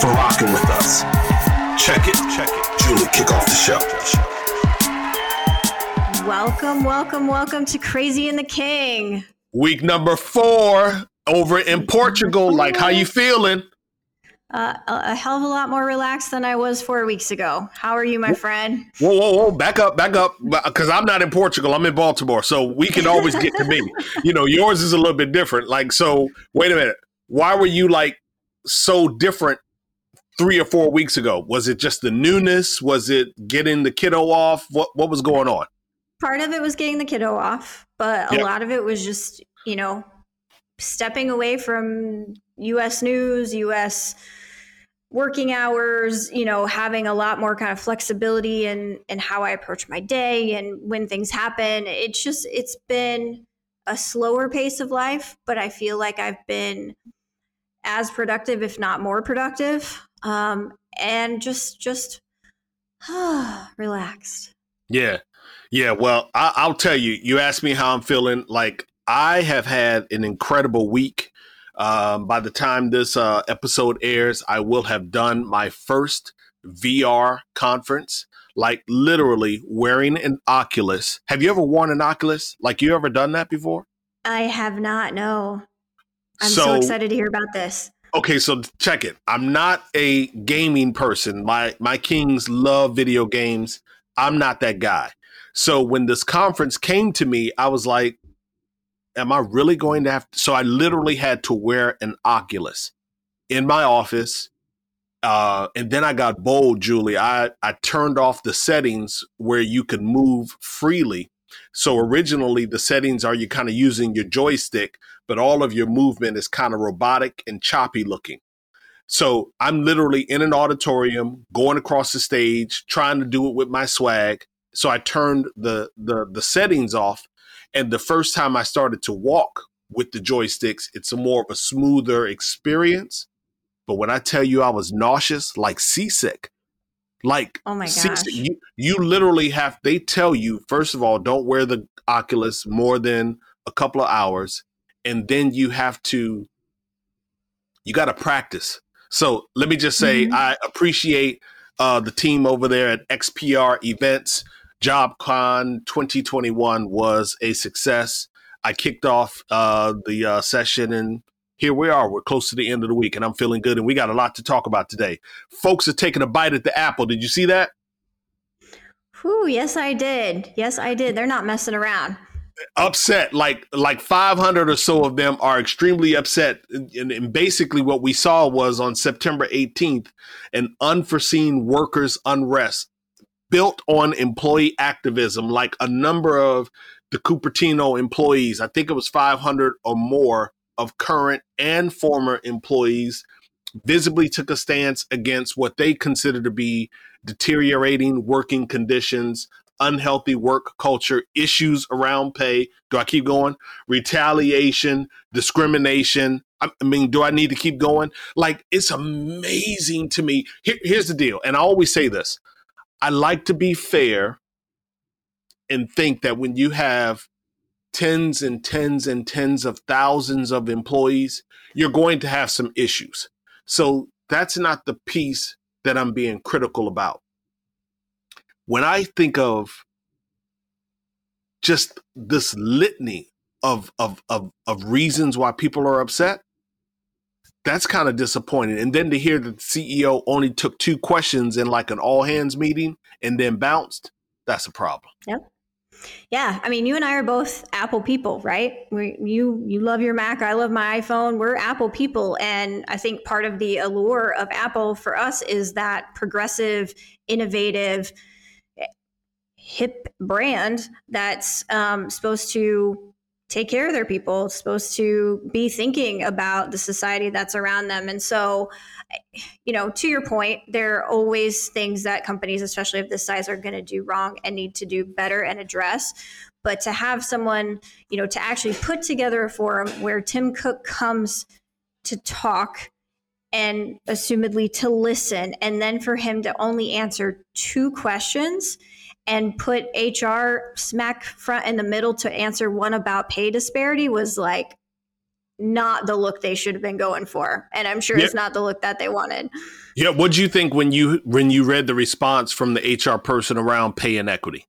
for rocking with us. Check it. Check it. Julie, kick off the show. Welcome, welcome, welcome to Crazy and the King. Week number four over in Portugal. Like, how you feeling? Uh, a, a, hell of a lot more relaxed than I was four weeks ago. How are you, my friend? Whoa, whoa, whoa! Back up, back up, because I'm not in Portugal. I'm in Baltimore, so we can always get to me. you know, yours is a little bit different. Like, so wait a minute. Why were you like so different three or four weeks ago? Was it just the newness? Was it getting the kiddo off? What What was going on? Part of it was getting the kiddo off, but a yep. lot of it was just you know stepping away from U.S. news, U.S working hours, you know, having a lot more kind of flexibility in in how I approach my day and when things happen. It's just it's been a slower pace of life, but I feel like I've been as productive, if not more productive, um, and just just ah, relaxed. Yeah, yeah. Well, I, I'll tell you. You asked me how I'm feeling. Like I have had an incredible week. Um, by the time this uh, episode airs, I will have done my first VR conference, like literally wearing an Oculus. Have you ever worn an Oculus? Like you ever done that before? I have not. No. I'm so, so excited to hear about this. Okay, so check it. I'm not a gaming person. My my kings love video games. I'm not that guy. So when this conference came to me, I was like, am I really going to have to? So I literally had to wear an Oculus in my office. Uh, and then I got bold, Julie. I, I turned off the settings where you could move freely. So originally, the settings are you kind of using your joystick, but all of your movement is kind of robotic and choppy looking. So I'm literally in an auditorium, going across the stage, trying to do it with my swag. So I turned the the the settings off and the first time I started to walk with the joysticks, it's a more of a smoother experience. But when I tell you I was nauseous, like seasick, like oh my gosh, you, you literally have. They tell you first of all, don't wear the Oculus more than a couple of hours, and then you have to. You got to practice. So let me just say, mm-hmm. I appreciate uh, the team over there at XPR Events JobCon 2021 was a success. I kicked off uh, the uh, session and here we are. We're close to the end of the week and I'm feeling good. And we got a lot to talk about today. Folks are taking a bite at the apple. Did you see that? Whew, yes, I did. Yes, I did. They're not messing around. Upset, like like 500 or so of them are extremely upset. And, and basically, what we saw was on September 18th, an unforeseen workers' unrest built on employee activism, like a number of the Cupertino employees. I think it was 500 or more of current and former employees visibly took a stance against what they consider to be deteriorating working conditions, unhealthy work culture, issues around pay. Do I keep going? Retaliation, discrimination. I mean, do I need to keep going? Like, it's amazing to me. Here, here's the deal. And I always say this I like to be fair and think that when you have tens and tens and tens of thousands of employees, you're going to have some issues. So that's not the piece that I'm being critical about. When I think of just this litany of, of, of, of reasons why people are upset, that's kind of disappointing. And then to hear that the CEO only took two questions in like an all hands meeting and then bounced, that's a problem. Yep. Yeah, I mean, you and I are both Apple people, right? We, you you love your Mac, I love my iPhone. We're Apple people, and I think part of the allure of Apple for us is that progressive, innovative, hip brand that's um, supposed to take care of their people, supposed to be thinking about the society that's around them. And so, you know, to your point, there are always things that companies, especially of this size, are going to do wrong and need to do better and address. But to have someone, you know, to actually put together a forum where Tim Cook comes to talk and assumedly to listen, and then for him to only answer two questions and put HR smack front in the middle to answer one about pay disparity was like not the look they should have been going for. And I'm sure yep. it's not the look that they wanted. Yeah, what do you think when you when you read the response from the HR person around pay inequity?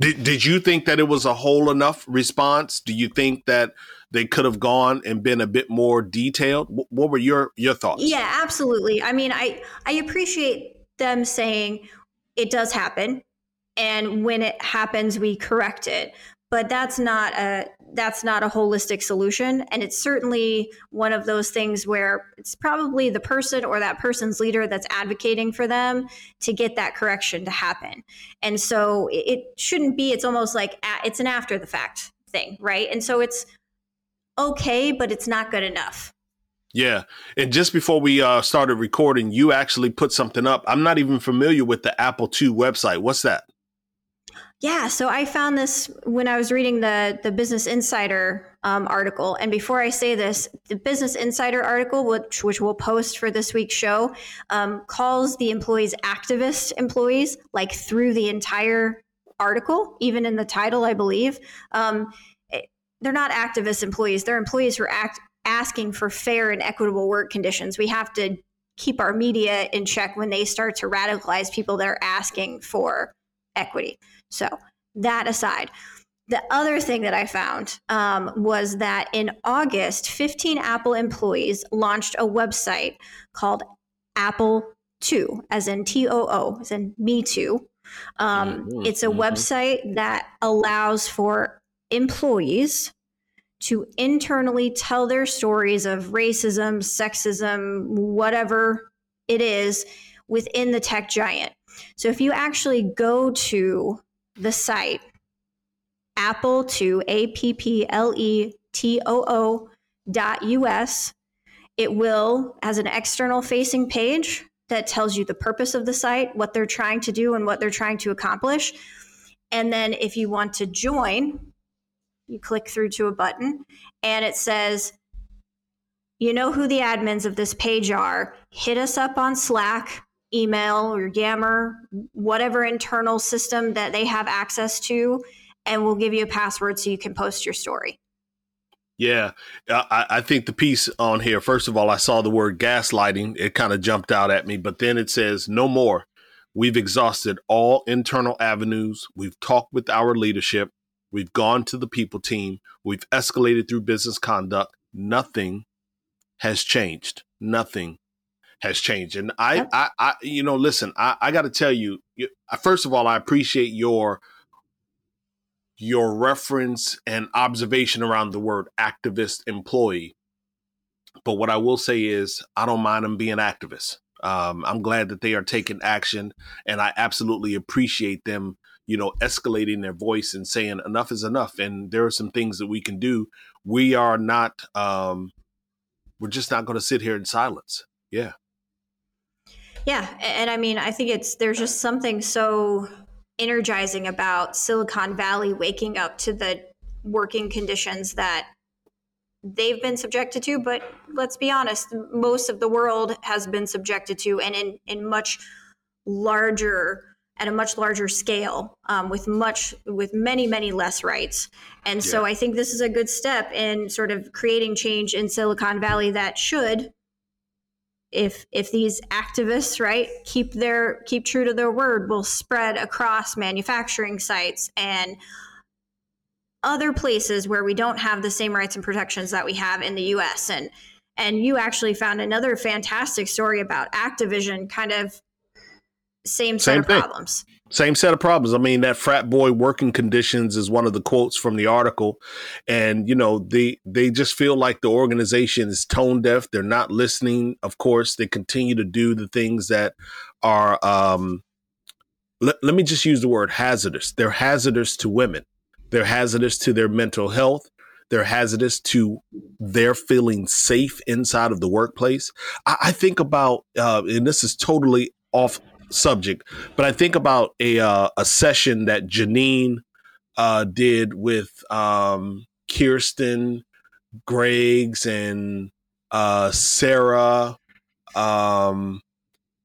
Did did you think that it was a whole enough response? Do you think that they could have gone and been a bit more detailed? What were your your thoughts? Yeah, absolutely. I mean, I I appreciate them saying it does happen and when it happens we correct it but that's not a that's not a holistic solution and it's certainly one of those things where it's probably the person or that person's leader that's advocating for them to get that correction to happen and so it shouldn't be it's almost like it's an after the fact thing right and so it's okay but it's not good enough yeah. And just before we uh, started recording, you actually put something up. I'm not even familiar with the AppleToo website. What's that? Yeah, so I found this when I was reading the the Business Insider um, article. And before I say this, the Business Insider article, which which we'll post for this week's show, um, calls the employees activist employees, like through the entire article, even in the title, I believe. Um, eh, they're not activist employees; they're employees who are act, asking for fair and equitable work conditions. We have to keep our media in check when they start to radicalize people that are asking for equity. So, that aside, the other thing that I found um, was that in August, 15 Apple employees launched a website called Apple 2, as in T O O, as in Me Too. Um, mm-hmm. It's a mm-hmm. website that allows for employees to internally tell their stories of racism, sexism, whatever it is within the tech giant. So if you actually go to the site apple to a p p l e t o o dot us it will has an external facing page that tells you the purpose of the site what they're trying to do and what they're trying to accomplish. And then if you want to join you click through to a button and it says you know who the admins of this page are. Hit us up on slack email or Yammer, whatever internal system that they have access to, and we'll give you a password so you can post your story. Yeah, I, I, think the piece on here, first of all, I saw the word gaslighting. It kind of jumped out at me, but then it says, no more. We've exhausted all internal avenues. We've talked with our leadership. We've gone to the people team. We've escalated through business conduct. Nothing has changed. Nothing has changed. And I, I, I you know, listen, I, I got to tell you, you, first of all, I appreciate your your reference and observation around the word activist employee. But what I will say is, I don't mind them being activists. Um, I'm glad that they are taking action, and I absolutely appreciate them, you know, escalating their voice and saying enough is enough. And there are some things that we can do. We are not, um, we're just not going to sit here in silence. Yeah. Yeah, and I mean, I think it's there's just something so energizing about Silicon Valley waking up to the working conditions that they've been subjected to, but let's be honest, most of the world has been subjected to and in in much larger at a much larger scale um, with much with many many less rights and yeah. so i think this is a good step in sort of creating change in silicon valley that should if if these activists right keep their keep true to their word will spread across manufacturing sites and other places where we don't have the same rights and protections that we have in the US and and you actually found another fantastic story about Activision kind of same set same of thing. problems same set of problems. I mean, that frat boy working conditions is one of the quotes from the article. And, you know, they they just feel like the organization is tone deaf. They're not listening. Of course, they continue to do the things that are um let, let me just use the word hazardous. They're hazardous to women. They're hazardous to their mental health. they're hazardous to their feeling safe inside of the workplace. I, I think about, uh, and this is totally off subject, but I think about a uh, a session that Janine uh, did with um, Kirsten, Greggs, and uh, Sarah. Um,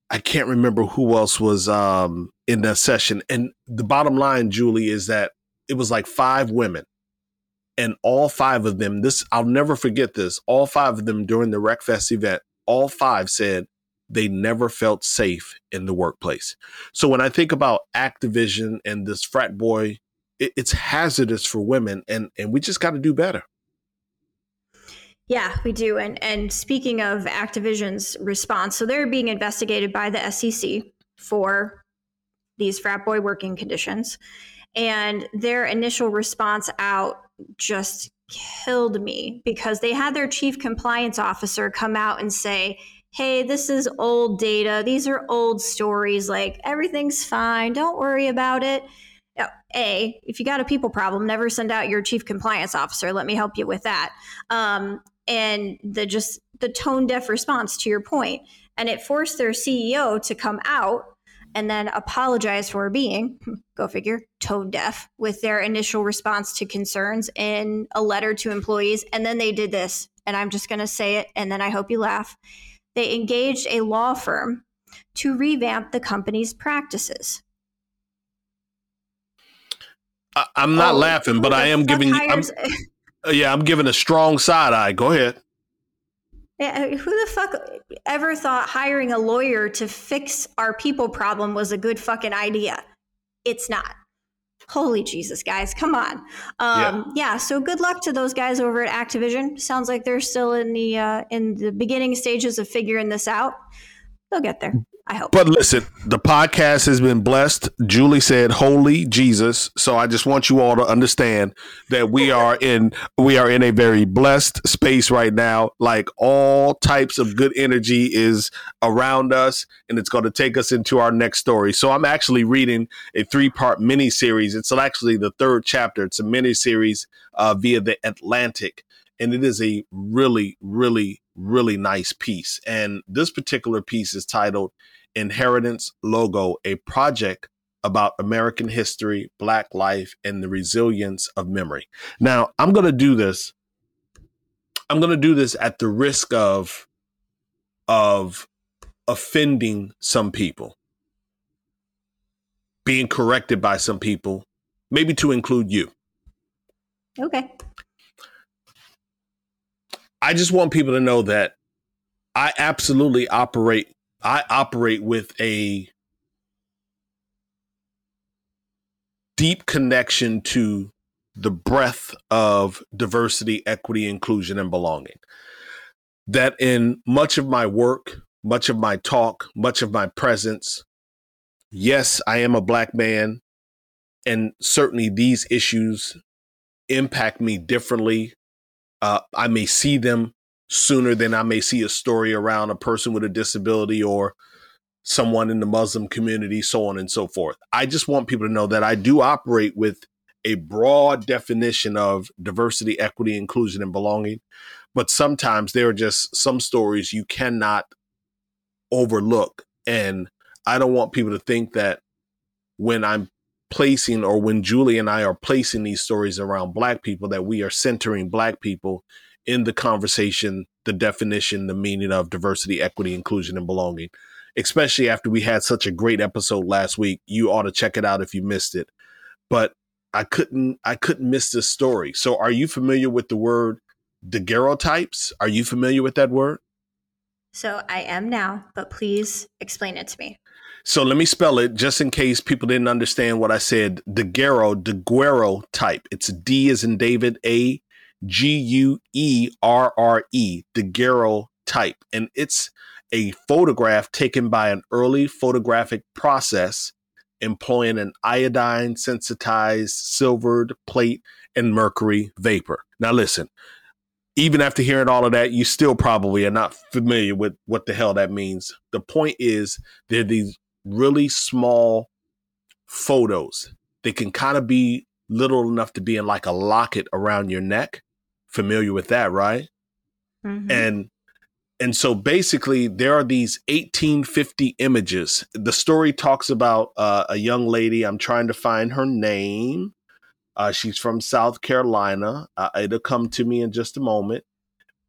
I can't remember who else was um, in that session. And the bottom line, Julie, is that it was like five women and all five of them this i'll never forget this all five of them during the RecFest event all five said they never felt safe in the workplace so when i think about activision and this frat boy it, it's hazardous for women and and we just got to do better yeah, we do. And and speaking of Activision's response, so they're being investigated by the SEC for these frat boy working conditions. And their initial response out just killed me because they had their chief compliance officer come out and say, Hey, this is old data. These are old stories. Like everything's fine. Don't worry about it. A, if you got a people problem, never send out your chief compliance officer. Let me help you with that. Um, and the just the tone deaf response to your point, and it forced their CEO to come out and then apologize for being, go figure, tone deaf with their initial response to concerns in a letter to employees. And then they did this, and I'm just going to say it, and then I hope you laugh. They engaged a law firm to revamp the company's practices. I, am not oh, laughing, but I am giving. I'm, uh, yeah, I'm giving a strong side eye. Go ahead. Yeah, uh, who the fuck ever thought hiring a lawyer to fix our people problem was a good fucking idea? It's not. Holy Jesus, guys, come on. Um, yeah. yeah. so good luck to those guys over at Activision. Sounds like they're still in the uh, in the beginning stages of figuring this out. They'll get there. I hope. But listen, the podcast has been blessed. Julie said, "Holy Jesus!" So I just want you all to understand that we are in we are in a very blessed space right now. Like all types of good energy is around us, and it's going to take us into our next story. So I'm actually reading a three part mini series. It's actually the third chapter. It's a mini series uh, via the Atlantic, and it is a really, really, really nice piece. And this particular piece is titled Inheritance Logo, a project about American history, Black life, and the resilience of memory. Now, I'm going to do this. I'm going to do this at the risk of of offending some people, being corrected by some people, maybe to include you. Okay. I just want people to know that I absolutely operate I operate with a deep connection to the breadth of diversity, equity, inclusion, and belonging. That in much of my work, much of my talk, much of my presence, yes, I am a black man, and certainly these issues impact me differently. Uh, I may see them sooner than I may see a story around a person with a disability or someone in the Muslim community, so on and so forth. I just want people to know that I do operate with a broad definition of diversity, equity, inclusion, and belonging. But sometimes there are just some stories you cannot overlook. And I don't want people to think that when I'm placing or when Julie and I are placing these stories around Black people, that we are centering Black people in the conversation the definition, the meaning of diversity, equity, inclusion, and belonging. Especially after we had such a great episode last week, you ought to check it out if you missed it. But I couldn't, I couldn't miss this story. So, are you familiar with the word daguerreotypes? Are you familiar with that word? So I am now, but please explain it to me. So let me spell it just in case people didn't understand what I said. Daguerreo, daguerreo type. It's D as in David, A G U E R R E, daguerreotype. Type. And it's a photograph taken by an early photographic process employing an iodine sensitized silvered plate and mercury vapor. Now, listen, even after hearing all of that, you still probably are not familiar with what the hell that means. The point is, they're these really small photos. They can kind of be little enough to be in like a locket around your neck familiar with that, right? Mm-hmm. And and so basically there are these 1850 images. The story talks about uh, a young lady. I'm trying to find her name. Uh, she's from South Carolina. Uh, it'll come to me in just a moment.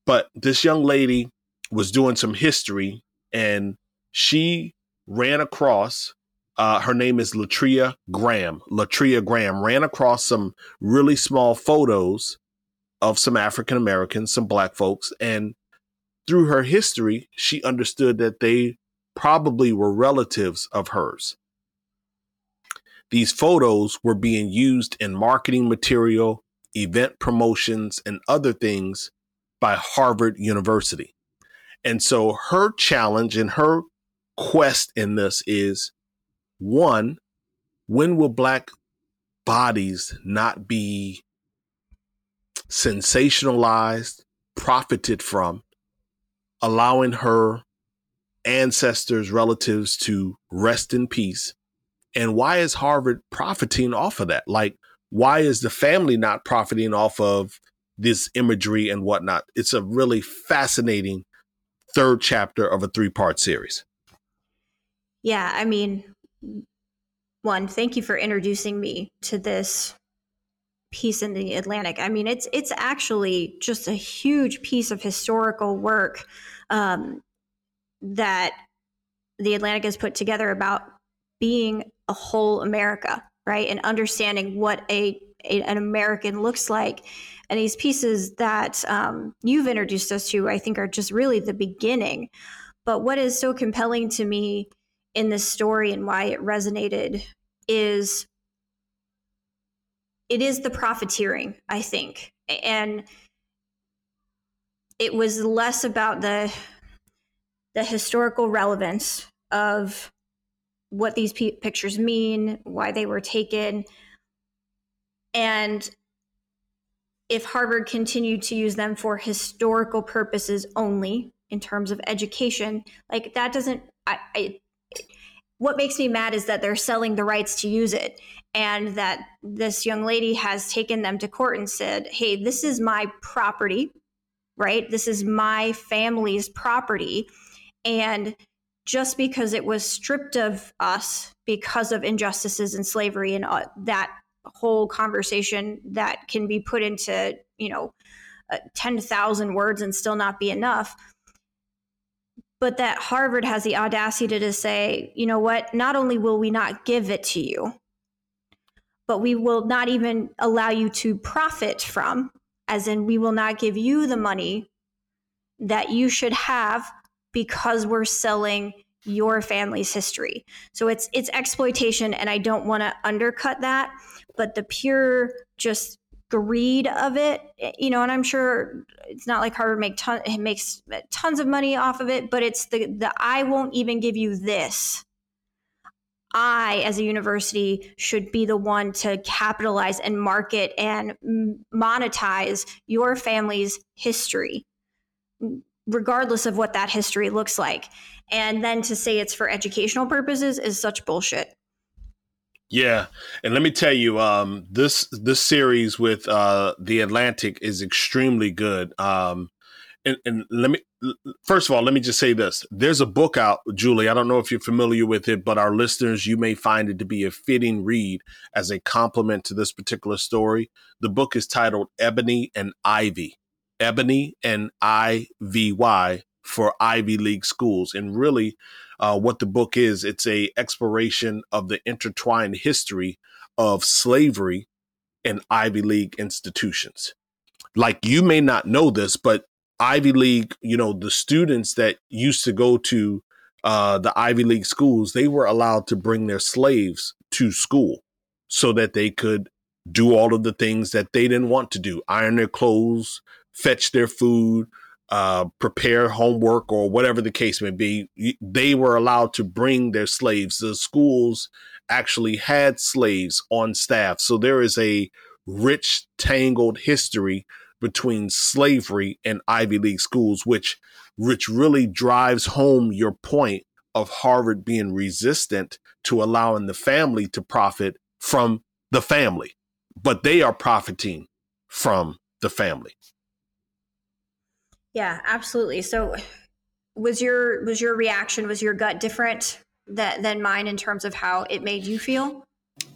But this young lady was doing some history and she ran across uh, her name is Latria Graham. Latria Graham ran across some really small photos of some African Americans, some black folks, and through her history, she understood that they probably were relatives of hers. These photos were being used in marketing material, event promotions, and other things by Harvard University. And so her challenge and her quest in this is one, when will black bodies not be sensationalized, profited from, allowing her ancestors, relatives to rest in peace? And why is Harvard profiting off of that? Like, why is the family not profiting off of this imagery and whatnot? It's a really fascinating third chapter of a three part series. Yeah, I mean, one, thank you for introducing me to this piece in the Atlantic. I mean, it's it's actually just a huge piece of historical work um, that the Atlantic has put together about being a whole America, right, and understanding what a, a an American looks like. And these pieces that um, you've introduced us to, I think, are just really the beginning. But what is so compelling to me in this story and why it resonated is it is the profiteering, I think. And it was less about the the historical relevance of what these p- pictures mean, why they were taken, and if Harvard continued to use them for historical purposes only in terms of education, like that doesn't I, I what makes me mad is that they're selling the rights to use it and that this young lady has taken them to court and said hey this is my property right? This is my family's property. And just because it was stripped of us because of injustices and slavery and uh, that whole conversation that can be put into you know uh, 10,000 words and still not be enough. But that Harvard has the audacity to say, you know what, not only will we not give it to you, but we will not even allow you to profit from, as in, we will not give you the money that you should have because we're selling your family's history. So it's it's exploitation and I don't want to undercut that, but the pure just greed of it, you know, and I'm sure it's not like Harvard make ton, makes tons of money off of it, but it's the the I won't even give you this. I, as a university, should be the one to capitalize and market and monetize your family's history, regardless of what that history looks like. And then to say it's for educational purposes is such bullshit. Yeah, and let me tell you, um, this this series with uh, the Atlantic is extremely good. Um, and, and let me first of all, let me just say this: there's a book out, Julie. I don't know if you're familiar with it, but our listeners, you may find it to be a fitting read as a complement to this particular story. The book is titled "Ebony and Ivy." Ebony and I V Y for Ivy League schools, and really uh, what the book is. It's a exploration of the intertwined history of slavery and Ivy League institutions. Like you may not know this, but Ivy League, you know, the students that used to go to uh, the Ivy League schools, they were allowed to bring their slaves to school so that they could do all of the things that they didn't want to do iron their clothes, fetch their food, uh, prepare homework or whatever the case may be. They were allowed to bring their slaves. The schools actually had slaves on staff. So there is a rich, tangled history between slavery and Ivy League schools, which which really drives home your point of Harvard being resistant to allowing the family to profit from the family, but they are profiting from the family. Yeah, absolutely. So was your was your reaction was your gut different that, than mine in terms of how it made you feel?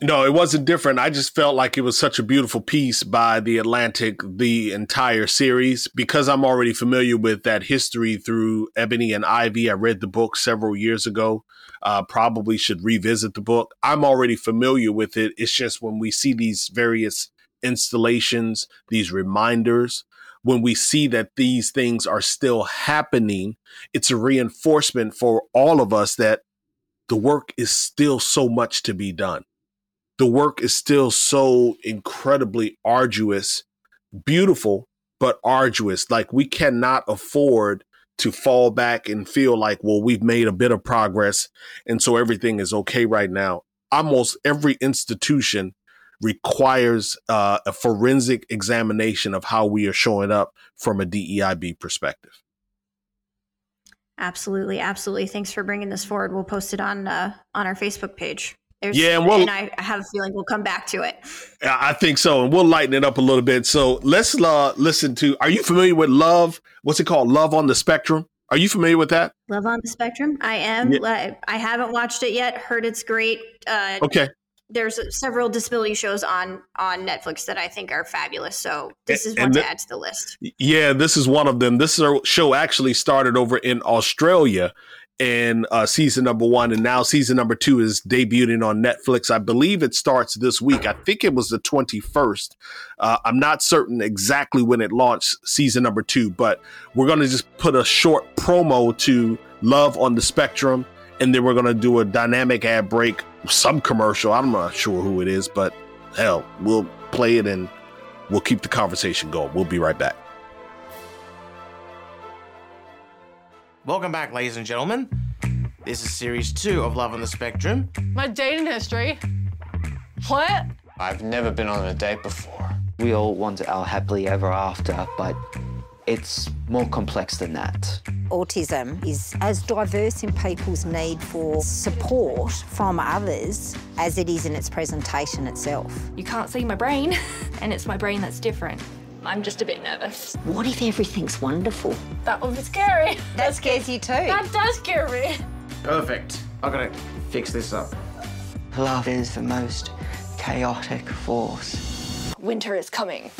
No, it wasn't different. I just felt like it was such a beautiful piece by the Atlantic, the entire series, because I'm already familiar with that history through Ebony and Ivy. I read the book several years ago. Uh, probably should revisit the book. I'm already familiar with it. It's just when we see these various installations, these reminders, when we see that these things are still happening, it's a reinforcement for all of us that the work is still so much to be done. The work is still so incredibly arduous, beautiful, but arduous. Like we cannot afford to fall back and feel like, well, we've made a bit of progress. And so everything is okay right now. Almost every institution requires uh, a forensic examination of how we are showing up from a DEIB perspective. Absolutely, absolutely. Thanks for bringing this forward. We'll post it on uh, on our Facebook page. There's, yeah, and, we'll, and I have a feeling we'll come back to it. I think so, and we'll lighten it up a little bit. So let's uh, listen to. Are you familiar with Love? What's it called? Love on the Spectrum. Are you familiar with that? Love on the Spectrum. I am. Yeah. I haven't watched it yet. Heard it's great. Uh, okay there's several disability shows on on Netflix that I think are fabulous. So this is one to add to the list. Yeah, this is one of them. This show actually started over in Australia in uh, season number one, and now season number two is debuting on Netflix. I believe it starts this week. I think it was the 21st. Uh, I'm not certain exactly when it launched season number two, but we're going to just put a short promo to Love on the Spectrum, and then we're going to do a dynamic ad break some commercial. I'm not sure who it is, but hell, we'll play it and we'll keep the conversation going. We'll be right back. Welcome back, ladies and gentlemen. This is series two of Love on the Spectrum. My dating history. What? I've never been on a date before. We all want our happily ever after, but it's more complex than that. Autism is as diverse in people's need for support from others as it is in its presentation itself. You can't see my brain, and it's my brain that's different. I'm just a bit nervous. What if everything's wonderful? That would be scary. That scares you too. That does scare me. Perfect. I gotta fix this up. Love is the most chaotic force. Winter is coming.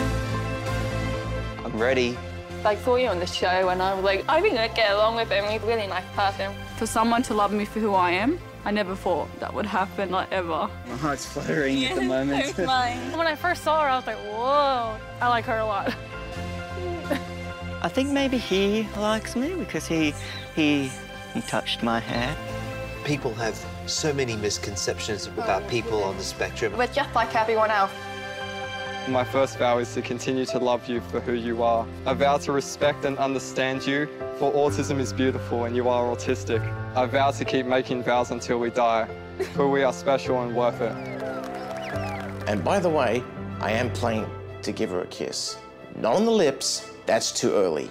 I'm ready I saw you on the show and I was like, I think I'd get along with him. He's a really nice person. For someone to love me for who I am, I never thought that would happen, like ever. My heart's fluttering yeah, at the moment. when I first saw her, I was like, whoa, I like her a lot. I think maybe he likes me because he, he, he touched my hair. People have so many misconceptions about oh, people on the spectrum. We're just like everyone else. My first vow is to continue to love you for who you are. I vow to respect and understand you, for autism is beautiful and you are autistic. I vow to keep making vows until we die, for we are special and worth it. And by the way, I am planning to give her a kiss. Not on the lips, that's too early.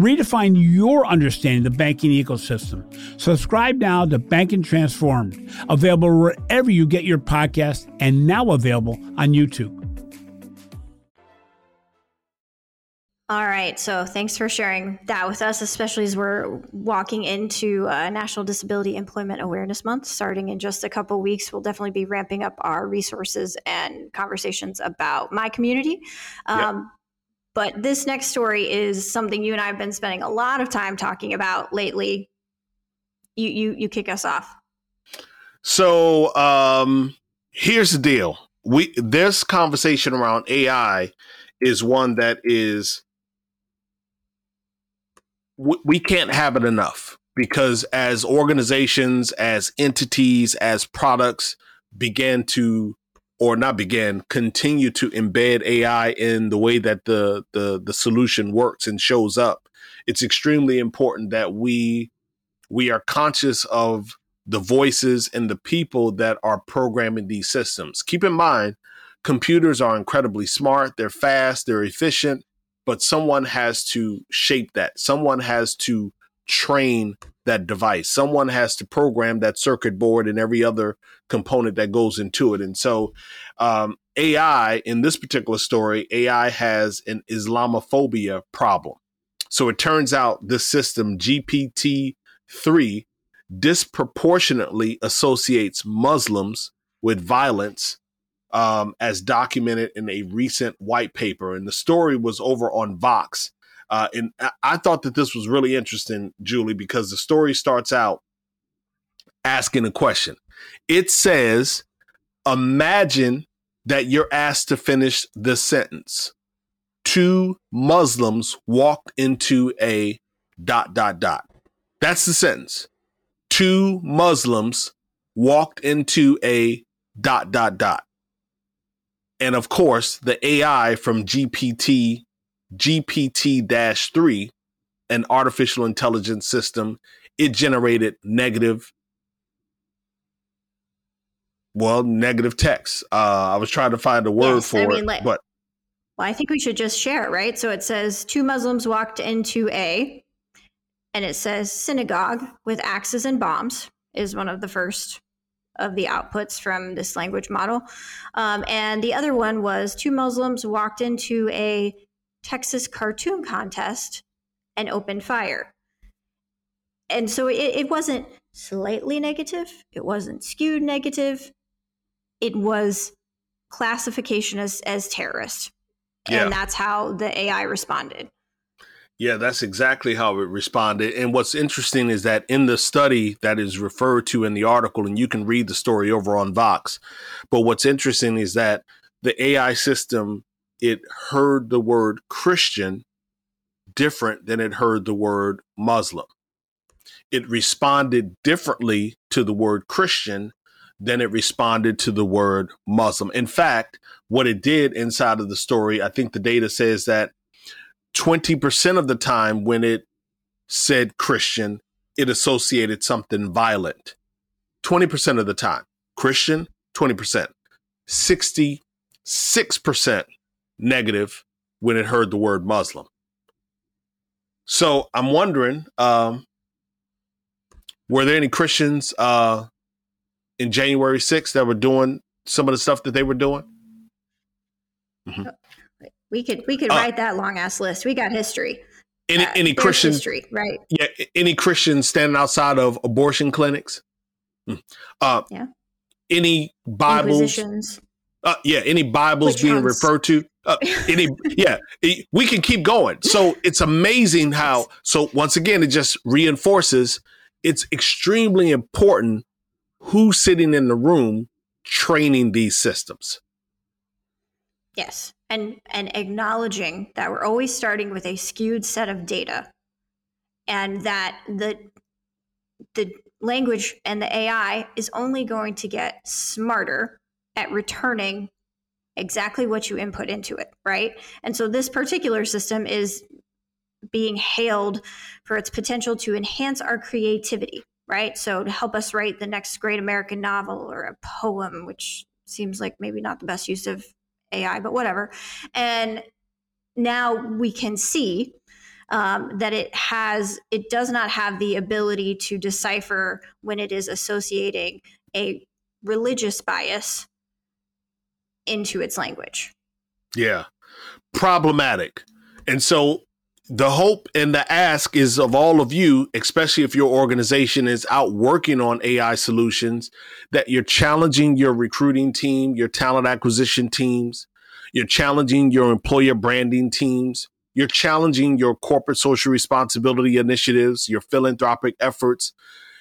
Redefine your understanding of the banking ecosystem. Subscribe now to Banking Transformed, available wherever you get your podcast and now available on YouTube. All right. So thanks for sharing that with us, especially as we're walking into uh, National Disability Employment Awareness Month starting in just a couple weeks. We'll definitely be ramping up our resources and conversations about my community. Um, yep. But this next story is something you and I have been spending a lot of time talking about lately. You you you kick us off. So um here's the deal. We this conversation around AI is one that is we, we can't have it enough because as organizations, as entities, as products began to or not begin continue to embed AI in the way that the the the solution works and shows up it's extremely important that we we are conscious of the voices and the people that are programming these systems. Keep in mind computers are incredibly smart they're fast they're efficient but someone has to shape that. Someone has to train that device. Someone has to program that circuit board and every other component that goes into it. And so, um, AI in this particular story, AI has an Islamophobia problem. So it turns out this system, GPT 3, disproportionately associates Muslims with violence. Um, as documented in a recent white paper. And the story was over on Vox. Uh, and I thought that this was really interesting, Julie, because the story starts out asking a question. It says, Imagine that you're asked to finish this sentence. Two Muslims walked into a dot, dot, dot. That's the sentence. Two Muslims walked into a dot, dot, dot. And of course, the AI from GPT GPT 3, an artificial intelligence system, it generated negative, well, negative text. Uh, I was trying to find a word yes, for I mean, it, like, but. Well, I think we should just share, it right? So it says two Muslims walked into a, and it says synagogue with axes and bombs is one of the first of the outputs from this language model. Um, and the other one was two Muslims walked into a Texas cartoon contest and opened fire. And so it, it wasn't slightly negative, it wasn't skewed negative, it was classification as, as terrorist. Yeah. And that's how the AI responded. Yeah, that's exactly how it responded. And what's interesting is that in the study that is referred to in the article, and you can read the story over on Vox, but what's interesting is that the AI system it heard the word Christian different than it heard the word Muslim. It responded differently to the word Christian than it responded to the word Muslim. In fact, what it did inside of the story, I think the data says that 20% of the time when it said Christian, it associated something violent. 20% of the time. Christian, 20%. 66% negative when it heard the word Muslim. So I'm wondering, um, were there any Christians uh, in January 6th that were doing some of the stuff that they were doing? Mm-hmm. We could we could uh, write that long ass list. We got history. Any uh, any Christian history, right? Yeah, any Christians standing outside of abortion clinics? Hmm. Uh, yeah. Any Bibles? Uh, yeah, any Bibles Which being ones? referred to? Uh, any, yeah, we can keep going. So it's amazing how. So once again, it just reinforces it's extremely important who's sitting in the room training these systems. Yes, and and acknowledging that we're always starting with a skewed set of data, and that the the language and the AI is only going to get smarter at returning exactly what you input into it, right? And so this particular system is being hailed for its potential to enhance our creativity, right? So to help us write the next great American novel or a poem, which seems like maybe not the best use of AI, but whatever. And now we can see um, that it has, it does not have the ability to decipher when it is associating a religious bias into its language. Yeah. Problematic. And so the hope and the ask is of all of you, especially if your organization is out working on AI solutions, that you're challenging your recruiting team, your talent acquisition teams, you're challenging your employer branding teams, you're challenging your corporate social responsibility initiatives, your philanthropic efforts,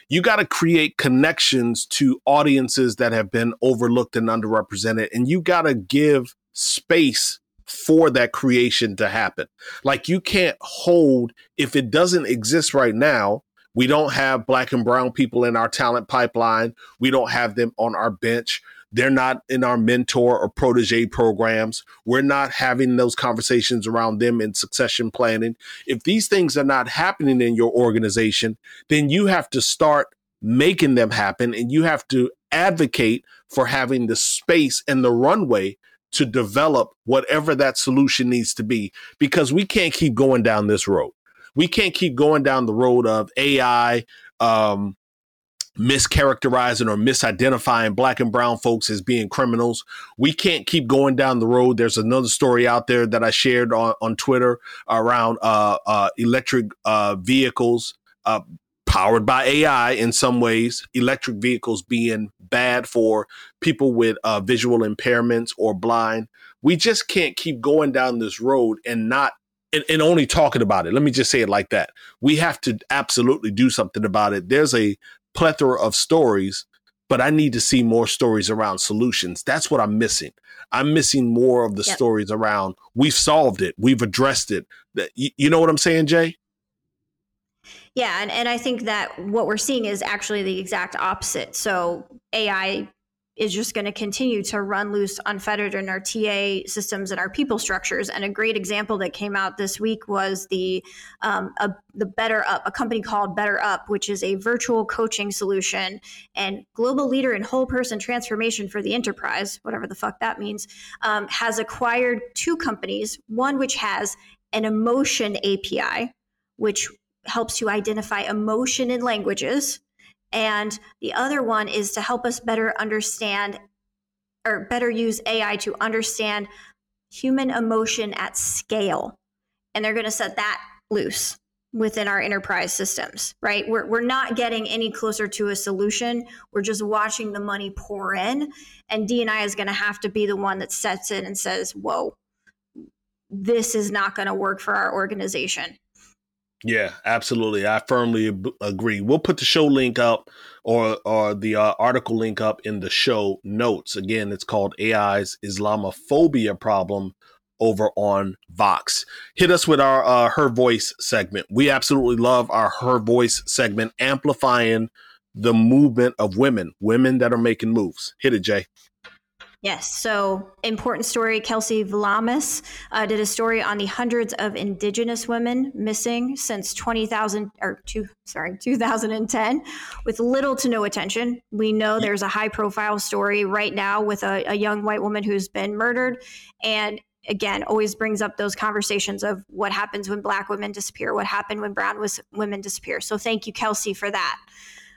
you got to create connections to audiences that have been overlooked and underrepresented. And you got to give space for that creation to happen. Like you can't hold, if it doesn't exist right now, We don't have black and brown people in our talent pipeline. We don't have them on our bench. They're not in our mentor or protege programs. We're not having those conversations around them in succession planning. If these things are not happening in your organization, then you have to start making them happen and you have to advocate for having the space and the runway to develop whatever that solution needs to be because we can't keep going down this road. We can't keep going down the road of AI um, mischaracterizing or misidentifying black and brown folks as being criminals. We can't keep going down the road. There's another story out there that I shared on, on Twitter around uh, uh, electric uh, vehicles uh, powered by AI in some ways, electric vehicles being bad for people with uh, visual impairments or blind. We just can't keep going down this road and not and, and, only talking about it. Let me just say it like that. We have to absolutely do something about it. There's a plethora of stories, but I need to see more stories around solutions. That's what I'm missing. I'm missing more of the yep. stories around we've solved it, we've addressed it. You, you know what I'm saying, Jay? Yeah, and, and I think that what we're seeing is actually the exact opposite. So AI is just going to continue to run loose unfettered in our TA systems and our people structures. And a great example that came out this week was the um, a, the BetterUp, a company called BetterUp, which is a virtual coaching solution and global leader in whole person transformation for the enterprise, whatever the fuck that means, um, has acquired two companies. One which has an emotion API, which helps you identify emotion in languages. And the other one is to help us better understand or better use AI to understand human emotion at scale. And they're going to set that loose within our enterprise systems, right? We're, we're not getting any closer to a solution. We're just watching the money pour in. And DNI is going to have to be the one that sets in and says, whoa, this is not going to work for our organization. Yeah, absolutely. I firmly agree. We'll put the show link up or or the uh, article link up in the show notes. Again, it's called AI's Islamophobia problem over on Vox. Hit us with our uh, Her Voice segment. We absolutely love our Her Voice segment, amplifying the movement of women, women that are making moves. Hit it, Jay. Yes. So, important story. Kelsey Vlamis uh, did a story on the hundreds of Indigenous women missing since 20,000 or two, sorry, 2010, with little to no attention. We know there's a high profile story right now with a, a young white woman who's been murdered. And again, always brings up those conversations of what happens when black women disappear, what happened when brown was, women disappear. So, thank you, Kelsey, for that.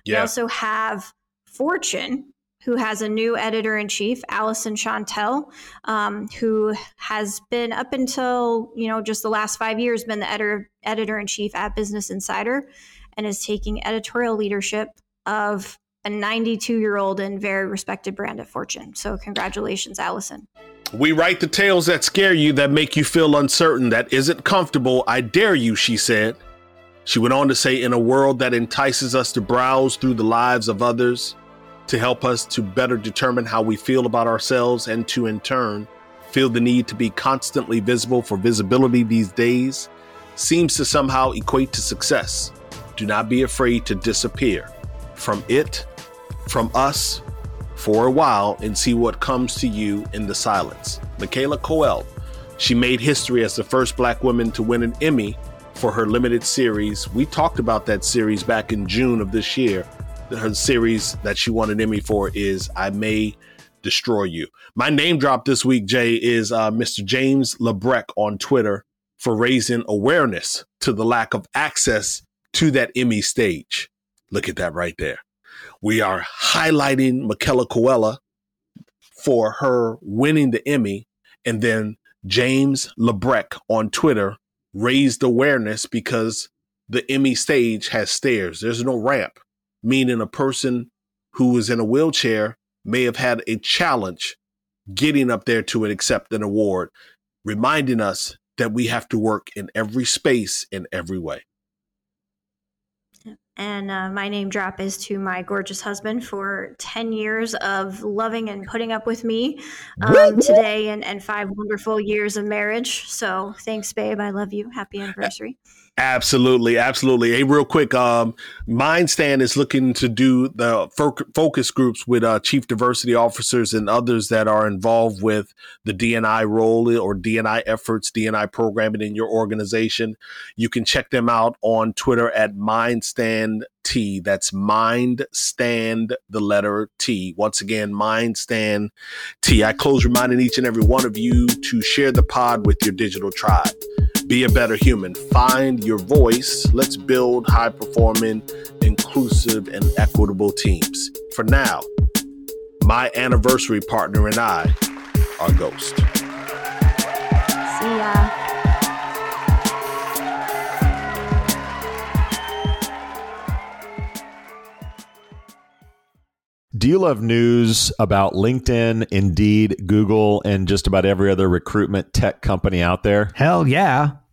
Yeah. We also have Fortune, who has a new editor in chief, Alyson Shontell, um, who has been up until you know just the last five years been the editor editor in chief at Business Insider, and is taking editorial leadership of a 92 year old and very respected brand at Fortune. So congratulations, Allison. We write the tales that scare you, that make you feel uncertain, that isn't comfortable. I dare you, she said. She went on to say, in a world that entices us to browse through the lives of others, to help us to better determine how we feel about ourselves and to, in turn, feel the need to be constantly visible for visibility these days seems to somehow equate to success. Do not be afraid to disappear from it, from us, for a while and see what comes to you in the silence. Michaela Coel, she made history as the first black woman to win an Emmy for her limited series. We talked about that series back in June of this year her series that she won an Emmy for is I May Destroy You. My name drop this week, Jay, is uh, Mr. James LeBrecht on Twitter for raising awareness to the lack of access to that Emmy stage. Look at that right there. We are highlighting Michaela Coella for her winning the Emmy, and then James LeBrecht on Twitter raised awareness because the Emmy stage has stairs. There's no ramp meaning a person who is in a wheelchair may have had a challenge getting up there to accept an award, reminding us that we have to work in every space in every way. And uh, my name drop is to my gorgeous husband for 10 years of loving and putting up with me um, today and, and five wonderful years of marriage. So thanks, babe. I love you. Happy anniversary. Absolutely, absolutely. Hey, real quick, um, MindStand is looking to do the fo- focus groups with uh, chief diversity officers and others that are involved with the DNI role or DNI efforts, DNI programming in your organization. You can check them out on Twitter at MindStand T. That's Mind Stand, the letter T. Once again, Mind Stand T. I close reminding each and every one of you to share the pod with your digital tribe. Be a better human. Find your voice. Let's build high performing, inclusive, and equitable teams. For now, my anniversary partner and I are Ghost. See ya. Do you love news about LinkedIn, Indeed, Google, and just about every other recruitment tech company out there? Hell yeah.